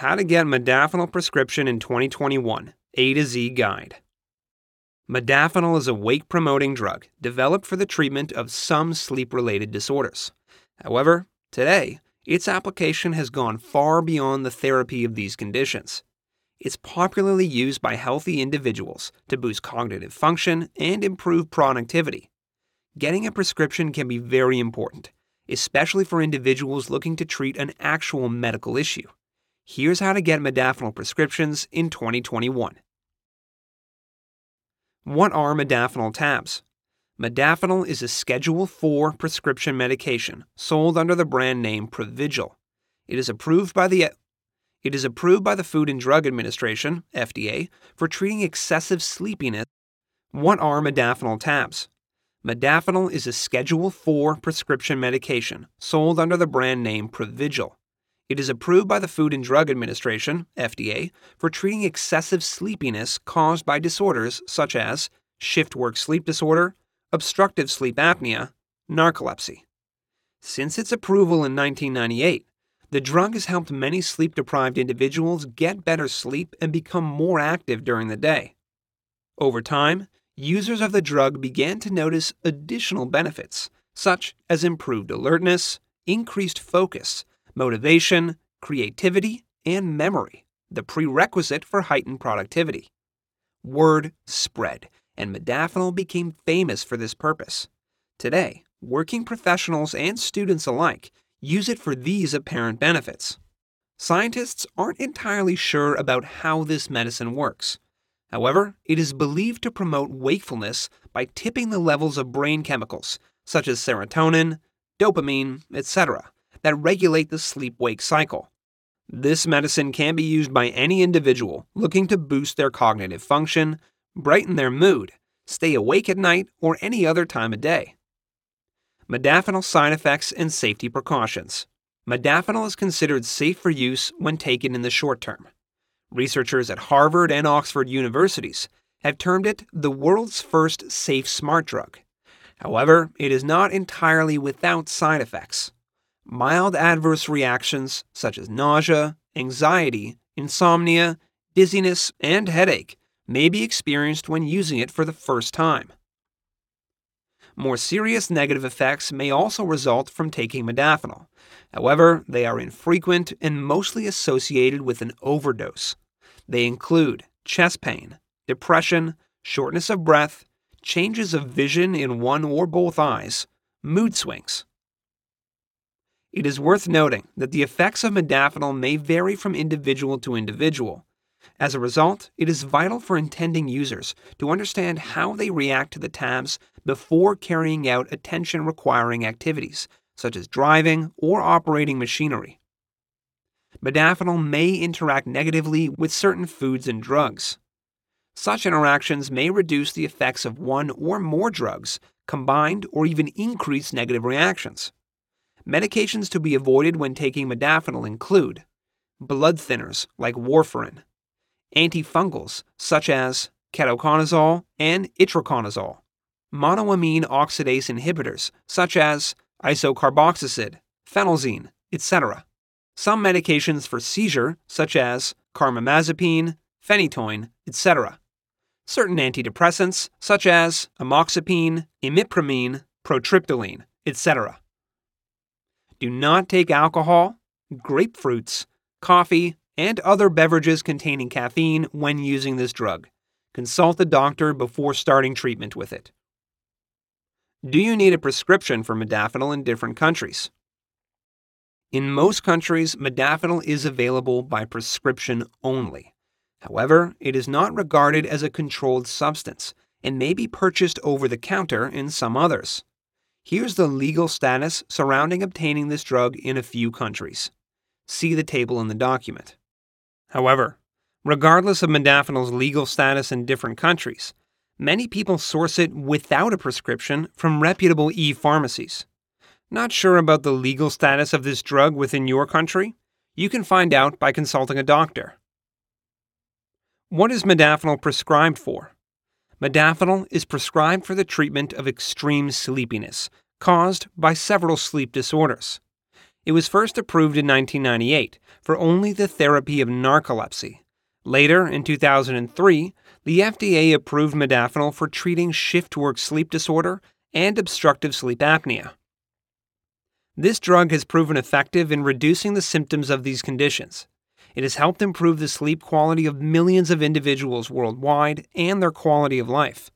How to Get Modafinil Prescription in 2021 A to Z Guide. Modafinil is a wake promoting drug developed for the treatment of some sleep related disorders. However, today, its application has gone far beyond the therapy of these conditions. It's popularly used by healthy individuals to boost cognitive function and improve productivity. Getting a prescription can be very important, especially for individuals looking to treat an actual medical issue. Here's how to get modafinil prescriptions in 2021. What are modafinil tabs? Modafinil is a Schedule IV prescription medication sold under the brand name Provigil. It is approved by the it is approved by the Food and Drug Administration, FDA, for treating excessive sleepiness. What are modafinil tabs? Modafinil is a Schedule IV prescription medication sold under the brand name Provigil. It is approved by the Food and Drug Administration, FDA, for treating excessive sleepiness caused by disorders such as shift work sleep disorder, obstructive sleep apnea, narcolepsy. Since its approval in 1998, the drug has helped many sleep deprived individuals get better sleep and become more active during the day. Over time, users of the drug began to notice additional benefits, such as improved alertness, increased focus, motivation, creativity, and memory, the prerequisite for heightened productivity. Word spread, and modafinil became famous for this purpose. Today, working professionals and students alike use it for these apparent benefits. Scientists aren't entirely sure about how this medicine works. However, it is believed to promote wakefulness by tipping the levels of brain chemicals, such as serotonin, dopamine, etc., that regulate the sleep wake cycle. This medicine can be used by any individual looking to boost their cognitive function, brighten their mood, stay awake at night, or any other time of day. Modafinil side effects and safety precautions. Modafinil is considered safe for use when taken in the short term. Researchers at Harvard and Oxford universities have termed it the world's first safe smart drug. However, it is not entirely without side effects. Mild adverse reactions such as nausea, anxiety, insomnia, dizziness, and headache may be experienced when using it for the first time. More serious negative effects may also result from taking modafinil. However, they are infrequent and mostly associated with an overdose. They include chest pain, depression, shortness of breath, changes of vision in one or both eyes, mood swings, it is worth noting that the effects of modafinil may vary from individual to individual. As a result, it is vital for intending users to understand how they react to the tabs before carrying out attention requiring activities, such as driving or operating machinery. Modafinil may interact negatively with certain foods and drugs. Such interactions may reduce the effects of one or more drugs, combined, or even increase negative reactions. Medications to be avoided when taking modafinil include blood thinners like warfarin, antifungals such as ketoconazole and itraconazole, monoamine oxidase inhibitors such as isocarboxazid, phenelzine, etc. Some medications for seizure such as carbamazepine, phenytoin, etc. Certain antidepressants such as amoxapine, imipramine, protriptyline, etc. Do not take alcohol, grapefruits, coffee, and other beverages containing caffeine when using this drug. Consult a doctor before starting treatment with it. Do you need a prescription for modafinil in different countries? In most countries, modafinil is available by prescription only. However, it is not regarded as a controlled substance and may be purchased over the counter in some others. Here's the legal status surrounding obtaining this drug in a few countries. See the table in the document. However, regardless of modafinil's legal status in different countries, many people source it without a prescription from reputable e pharmacies. Not sure about the legal status of this drug within your country? You can find out by consulting a doctor. What is modafinil prescribed for? Modafinil is prescribed for the treatment of extreme sleepiness caused by several sleep disorders. It was first approved in 1998 for only the therapy of narcolepsy. Later, in 2003, the FDA approved modafinil for treating shift work sleep disorder and obstructive sleep apnea. This drug has proven effective in reducing the symptoms of these conditions. It has helped improve the sleep quality of millions of individuals worldwide and their quality of life.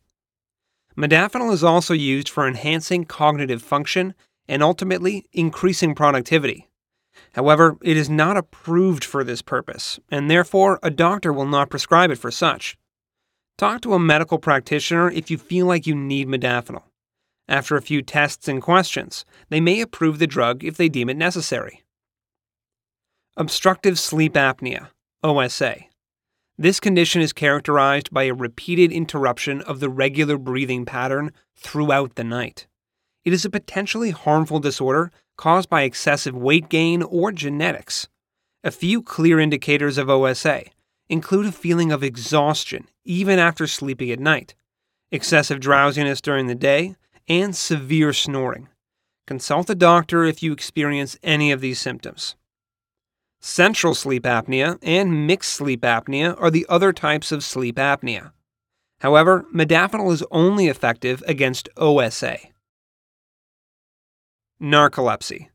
Modafinil is also used for enhancing cognitive function and ultimately increasing productivity. However, it is not approved for this purpose, and therefore a doctor will not prescribe it for such. Talk to a medical practitioner if you feel like you need modafinil. After a few tests and questions, they may approve the drug if they deem it necessary. Obstructive sleep apnea, OSA. This condition is characterized by a repeated interruption of the regular breathing pattern throughout the night. It is a potentially harmful disorder caused by excessive weight gain or genetics. A few clear indicators of OSA include a feeling of exhaustion even after sleeping at night, excessive drowsiness during the day, and severe snoring. Consult a doctor if you experience any of these symptoms. Central sleep apnea and mixed sleep apnea are the other types of sleep apnea. However, modafinil is only effective against OSA. Narcolepsy.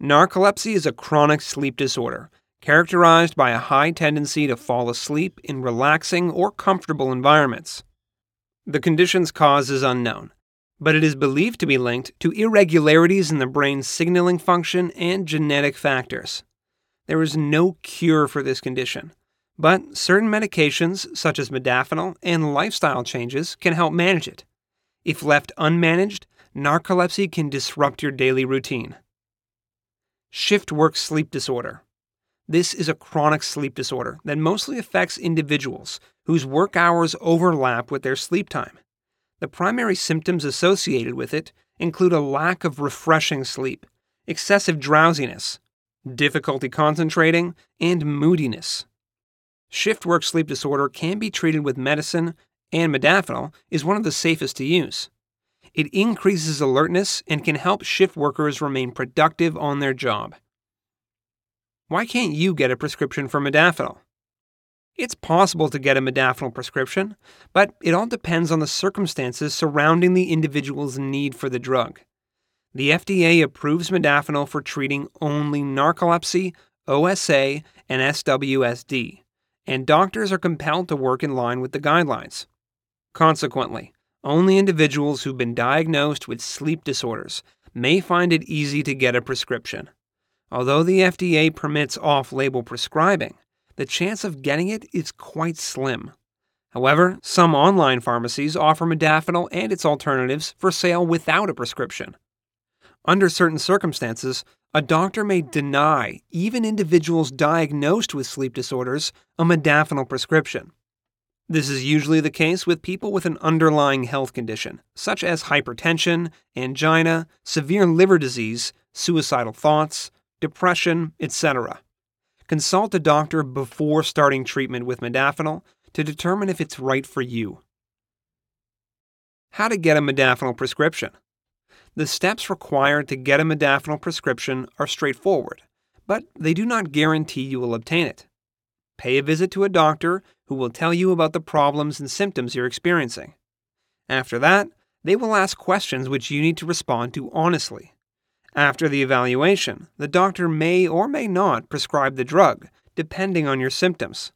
Narcolepsy is a chronic sleep disorder characterized by a high tendency to fall asleep in relaxing or comfortable environments. The condition's cause is unknown, but it is believed to be linked to irregularities in the brain's signaling function and genetic factors. There is no cure for this condition, but certain medications, such as modafinil and lifestyle changes, can help manage it. If left unmanaged, narcolepsy can disrupt your daily routine. Shift work sleep disorder. This is a chronic sleep disorder that mostly affects individuals whose work hours overlap with their sleep time. The primary symptoms associated with it include a lack of refreshing sleep, excessive drowsiness, difficulty concentrating, and moodiness. Shift work sleep disorder can be treated with medicine, and modafinil is one of the safest to use. It increases alertness and can help shift workers remain productive on their job. Why can't you get a prescription for modafinil? It's possible to get a modafinil prescription, but it all depends on the circumstances surrounding the individual's need for the drug. The FDA approves modafinil for treating only narcolepsy, OSA, and SWSD, and doctors are compelled to work in line with the guidelines. Consequently, only individuals who've been diagnosed with sleep disorders may find it easy to get a prescription. Although the FDA permits off label prescribing, the chance of getting it is quite slim. However, some online pharmacies offer modafinil and its alternatives for sale without a prescription. Under certain circumstances, a doctor may deny even individuals diagnosed with sleep disorders a modafinil prescription. This is usually the case with people with an underlying health condition, such as hypertension, angina, severe liver disease, suicidal thoughts, depression, etc. Consult a doctor before starting treatment with modafinil to determine if it's right for you. How to get a modafinil prescription. The steps required to get a modafinil prescription are straightforward, but they do not guarantee you will obtain it. Pay a visit to a doctor who will tell you about the problems and symptoms you're experiencing. After that, they will ask questions which you need to respond to honestly. After the evaluation, the doctor may or may not prescribe the drug, depending on your symptoms.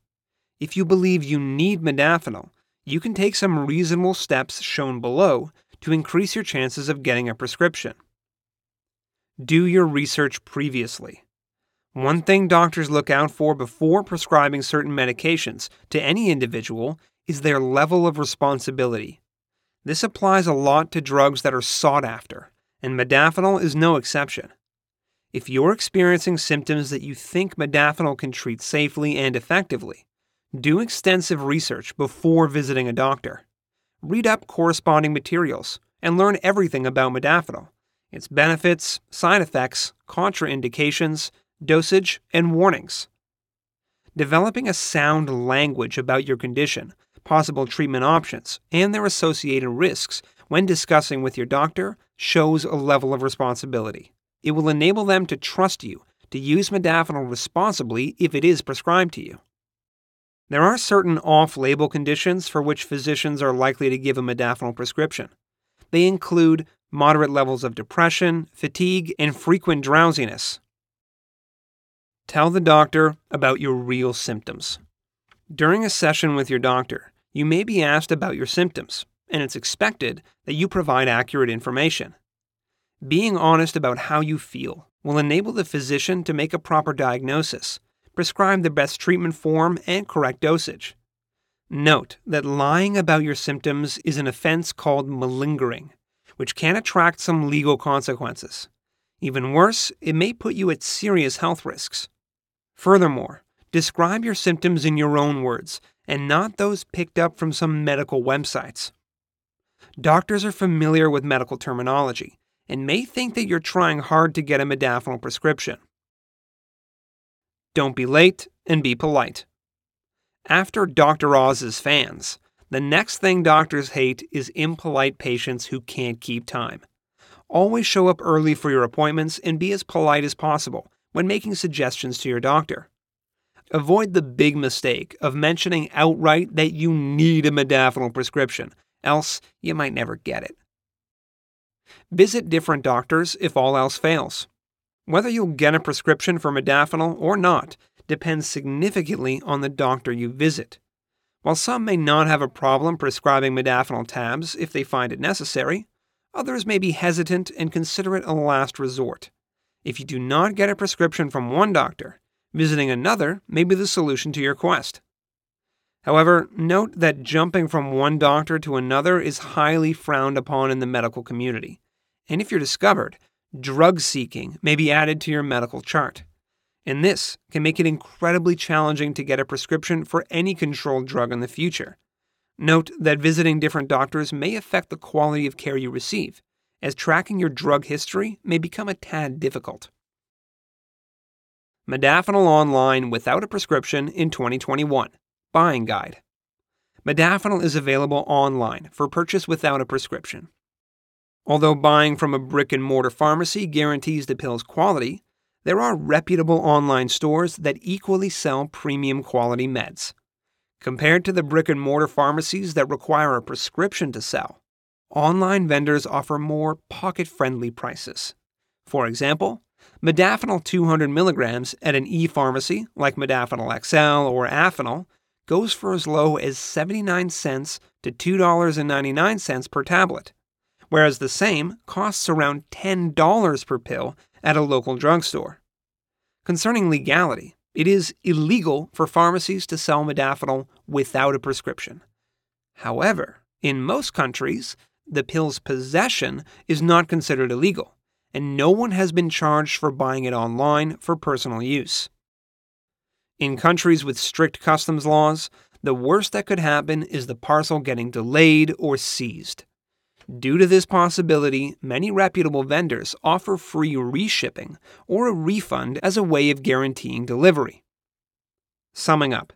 If you believe you need modafinil, you can take some reasonable steps shown below to increase your chances of getting a prescription. Do your research previously. One thing doctors look out for before prescribing certain medications to any individual is their level of responsibility. This applies a lot to drugs that are sought after, and modafinil is no exception. If you're experiencing symptoms that you think modafinil can treat safely and effectively, do extensive research before visiting a doctor. Read up corresponding materials and learn everything about modafinil, its benefits, side effects, contraindications, dosage, and warnings. Developing a sound language about your condition, possible treatment options, and their associated risks when discussing with your doctor shows a level of responsibility. it will enable them to trust you to use modafinil responsibly if it is prescribed to you. There are certain off label conditions for which physicians are likely to give a modafinil prescription. They include moderate levels of depression, fatigue, and frequent drowsiness. Tell the doctor about your real symptoms. During a session with your doctor, you may be asked about your symptoms, and it's expected that you provide accurate information. Being honest about how you feel will enable the physician to make a proper diagnosis, prescribe the best treatment form, and correct dosage. Note that lying about your symptoms is an offense called malingering, which can attract some legal consequences. Even worse, it may put you at serious health risks. Furthermore, describe your symptoms in your own words and not those picked up from some medical websites. Doctors are familiar with medical terminology and may think that you're trying hard to get a modafinil prescription. Don't be late and be polite. After Dr. Oz's fans, the next thing doctors hate is impolite patients who can't keep time. Always show up early for your appointments and be as polite as possible when making suggestions to your doctor. Avoid the big mistake of mentioning outright that you need a modafinil prescription, else you might never get it. Visit different doctors if all else fails. Whether you'll get a prescription for modafinil or not depends significantly on the doctor you visit. While some may not have a problem prescribing modafinil tabs if they find it necessary, others may be hesitant and consider it a last resort. If you do not get a prescription from one doctor, visiting another may be the solution to your quest. However, note that jumping from one doctor to another is highly frowned upon in the medical community. And if you're discovered, drug seeking may be added to your medical chart. And this can make it incredibly challenging to get a prescription for any controlled drug in the future. Note that visiting different doctors may affect the quality of care you receive, as tracking your drug history may become a tad difficult. Modafinil Online Without a Prescription in 2021 Buying Guide. Modafinil is available online for purchase without a prescription. Although buying from a brick and mortar pharmacy guarantees the pill's quality, there are reputable online stores that equally sell premium quality meds. Compared to the brick and mortar pharmacies that require a prescription to sell, online vendors offer more pocket friendly prices. For example, modafinil 200 milligrams at an e pharmacy like Modafinil XL or Afinil goes for as low as 79 cents to $2.99 per tablet, whereas the same costs around $10 per pill at a local drugstore. Concerning legality, it is illegal for pharmacies to sell modafinil without a prescription. However, in most countries, the pill's possession is not considered illegal, and no one has been charged for buying it online for personal use. In countries with strict customs laws, the worst that could happen is the parcel getting delayed or seized. Due to this possibility, many reputable vendors offer free reshipping or a refund as a way of guaranteeing delivery. Summing up,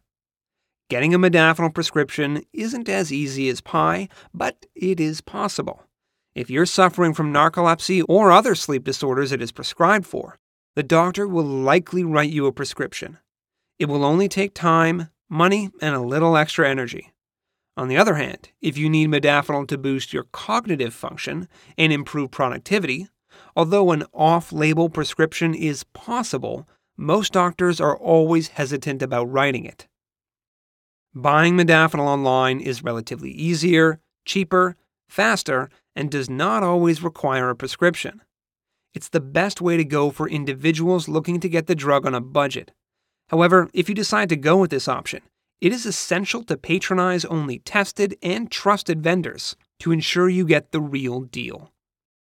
getting a modafinil prescription isn't as easy as pie, but it is possible. If you're suffering from narcolepsy or other sleep disorders it is prescribed for, the doctor will likely write you a prescription. It will only take time, money, and a little extra energy. On the other hand, if you need modafinil to boost your cognitive function and improve productivity, although an off label prescription is possible, most doctors are always hesitant about writing it. Buying modafinil online is relatively easier, cheaper, faster, and does not always require a prescription. It's the best way to go for individuals looking to get the drug on a budget. However, if you decide to go with this option, it is essential to patronize only tested and trusted vendors to ensure you get the real deal.